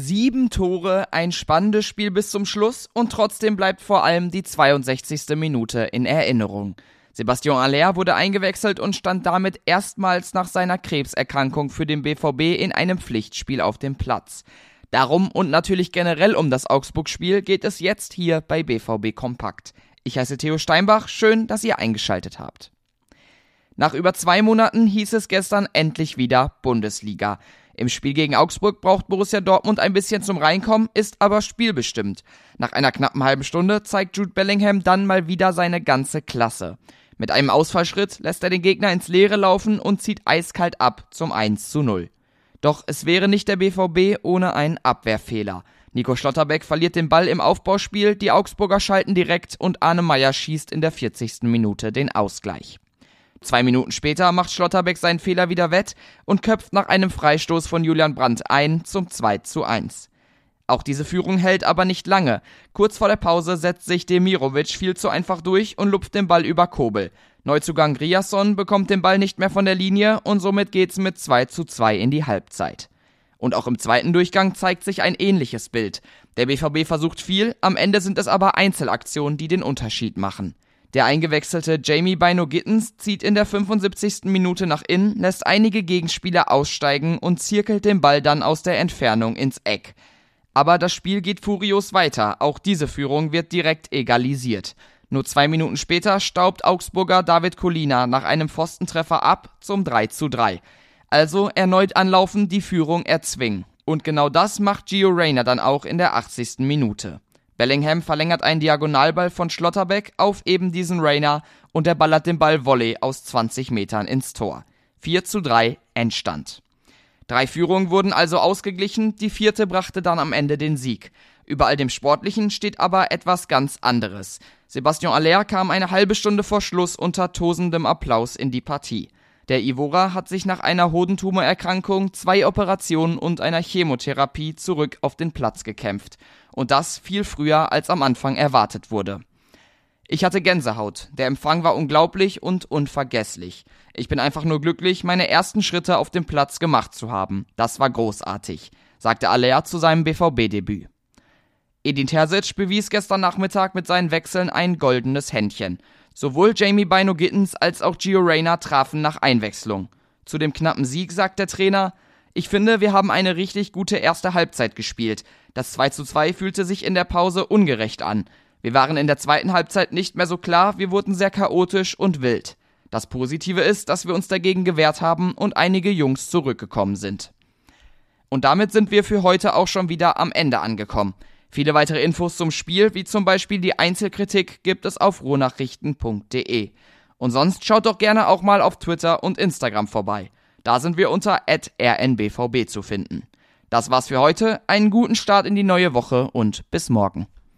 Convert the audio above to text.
Sieben Tore, ein spannendes Spiel bis zum Schluss und trotzdem bleibt vor allem die 62. Minute in Erinnerung. Sebastian Aller wurde eingewechselt und stand damit erstmals nach seiner Krebserkrankung für den BVB in einem Pflichtspiel auf dem Platz. Darum und natürlich generell um das Augsburg-Spiel geht es jetzt hier bei BVB Kompakt. Ich heiße Theo Steinbach, schön, dass ihr eingeschaltet habt. Nach über zwei Monaten hieß es gestern endlich wieder Bundesliga. Im Spiel gegen Augsburg braucht Borussia Dortmund ein bisschen zum Reinkommen, ist aber spielbestimmt. Nach einer knappen halben Stunde zeigt Jude Bellingham dann mal wieder seine ganze Klasse. Mit einem Ausfallschritt lässt er den Gegner ins Leere laufen und zieht eiskalt ab zum 1 zu 0. Doch es wäre nicht der BVB ohne einen Abwehrfehler. Nico Schlotterbeck verliert den Ball im Aufbauspiel, die Augsburger schalten direkt und Arne Meyer schießt in der 40. Minute den Ausgleich. Zwei Minuten später macht Schlotterbeck seinen Fehler wieder wett und köpft nach einem Freistoß von Julian Brandt ein zum 2 zu 1. Auch diese Führung hält aber nicht lange. Kurz vor der Pause setzt sich Demirovic viel zu einfach durch und lupft den Ball über Kobel. Neuzugang Riasson bekommt den Ball nicht mehr von der Linie und somit geht's mit 2 zu 2 in die Halbzeit. Und auch im zweiten Durchgang zeigt sich ein ähnliches Bild. Der BVB versucht viel, am Ende sind es aber Einzelaktionen, die den Unterschied machen. Der eingewechselte Jamie Bino Gittens zieht in der 75. Minute nach innen, lässt einige Gegenspieler aussteigen und zirkelt den Ball dann aus der Entfernung ins Eck. Aber das Spiel geht furios weiter. Auch diese Führung wird direkt egalisiert. Nur zwei Minuten später staubt Augsburger David Colina nach einem Pfostentreffer ab zum 3 zu 3. Also erneut anlaufen, die Führung erzwingen. Und genau das macht Gio Reyna dann auch in der 80. Minute. Bellingham verlängert einen Diagonalball von Schlotterbeck auf eben diesen Rayner und er ballert den Ball Volley aus 20 Metern ins Tor. 4 zu 3 Endstand. Drei Führungen wurden also ausgeglichen, die vierte brachte dann am Ende den Sieg. Über all dem Sportlichen steht aber etwas ganz anderes. Sebastian Aller kam eine halbe Stunde vor Schluss unter tosendem Applaus in die Partie. Der Ivora hat sich nach einer Hodentumorerkrankung, zwei Operationen und einer Chemotherapie zurück auf den Platz gekämpft. Und das viel früher als am Anfang erwartet wurde. Ich hatte Gänsehaut. Der Empfang war unglaublich und unvergesslich. Ich bin einfach nur glücklich, meine ersten Schritte auf dem Platz gemacht zu haben. Das war großartig, sagte Aller zu seinem BVB-Debüt. Edin Terzic bewies gestern Nachmittag mit seinen Wechseln ein goldenes Händchen. Sowohl Jamie Bino Gittens als auch Gio Reyna trafen nach Einwechslung. Zu dem knappen Sieg sagt der Trainer, ich finde, wir haben eine richtig gute erste Halbzeit gespielt. Das 2 zu 2 fühlte sich in der Pause ungerecht an. Wir waren in der zweiten Halbzeit nicht mehr so klar, wir wurden sehr chaotisch und wild. Das Positive ist, dass wir uns dagegen gewehrt haben und einige Jungs zurückgekommen sind. Und damit sind wir für heute auch schon wieder am Ende angekommen. Viele weitere Infos zum Spiel, wie zum Beispiel die Einzelkritik, gibt es auf ruhrnachrichten.de. Und sonst schaut doch gerne auch mal auf Twitter und Instagram vorbei. Da sind wir unter rnbvb zu finden. Das war's für heute, einen guten Start in die neue Woche und bis morgen.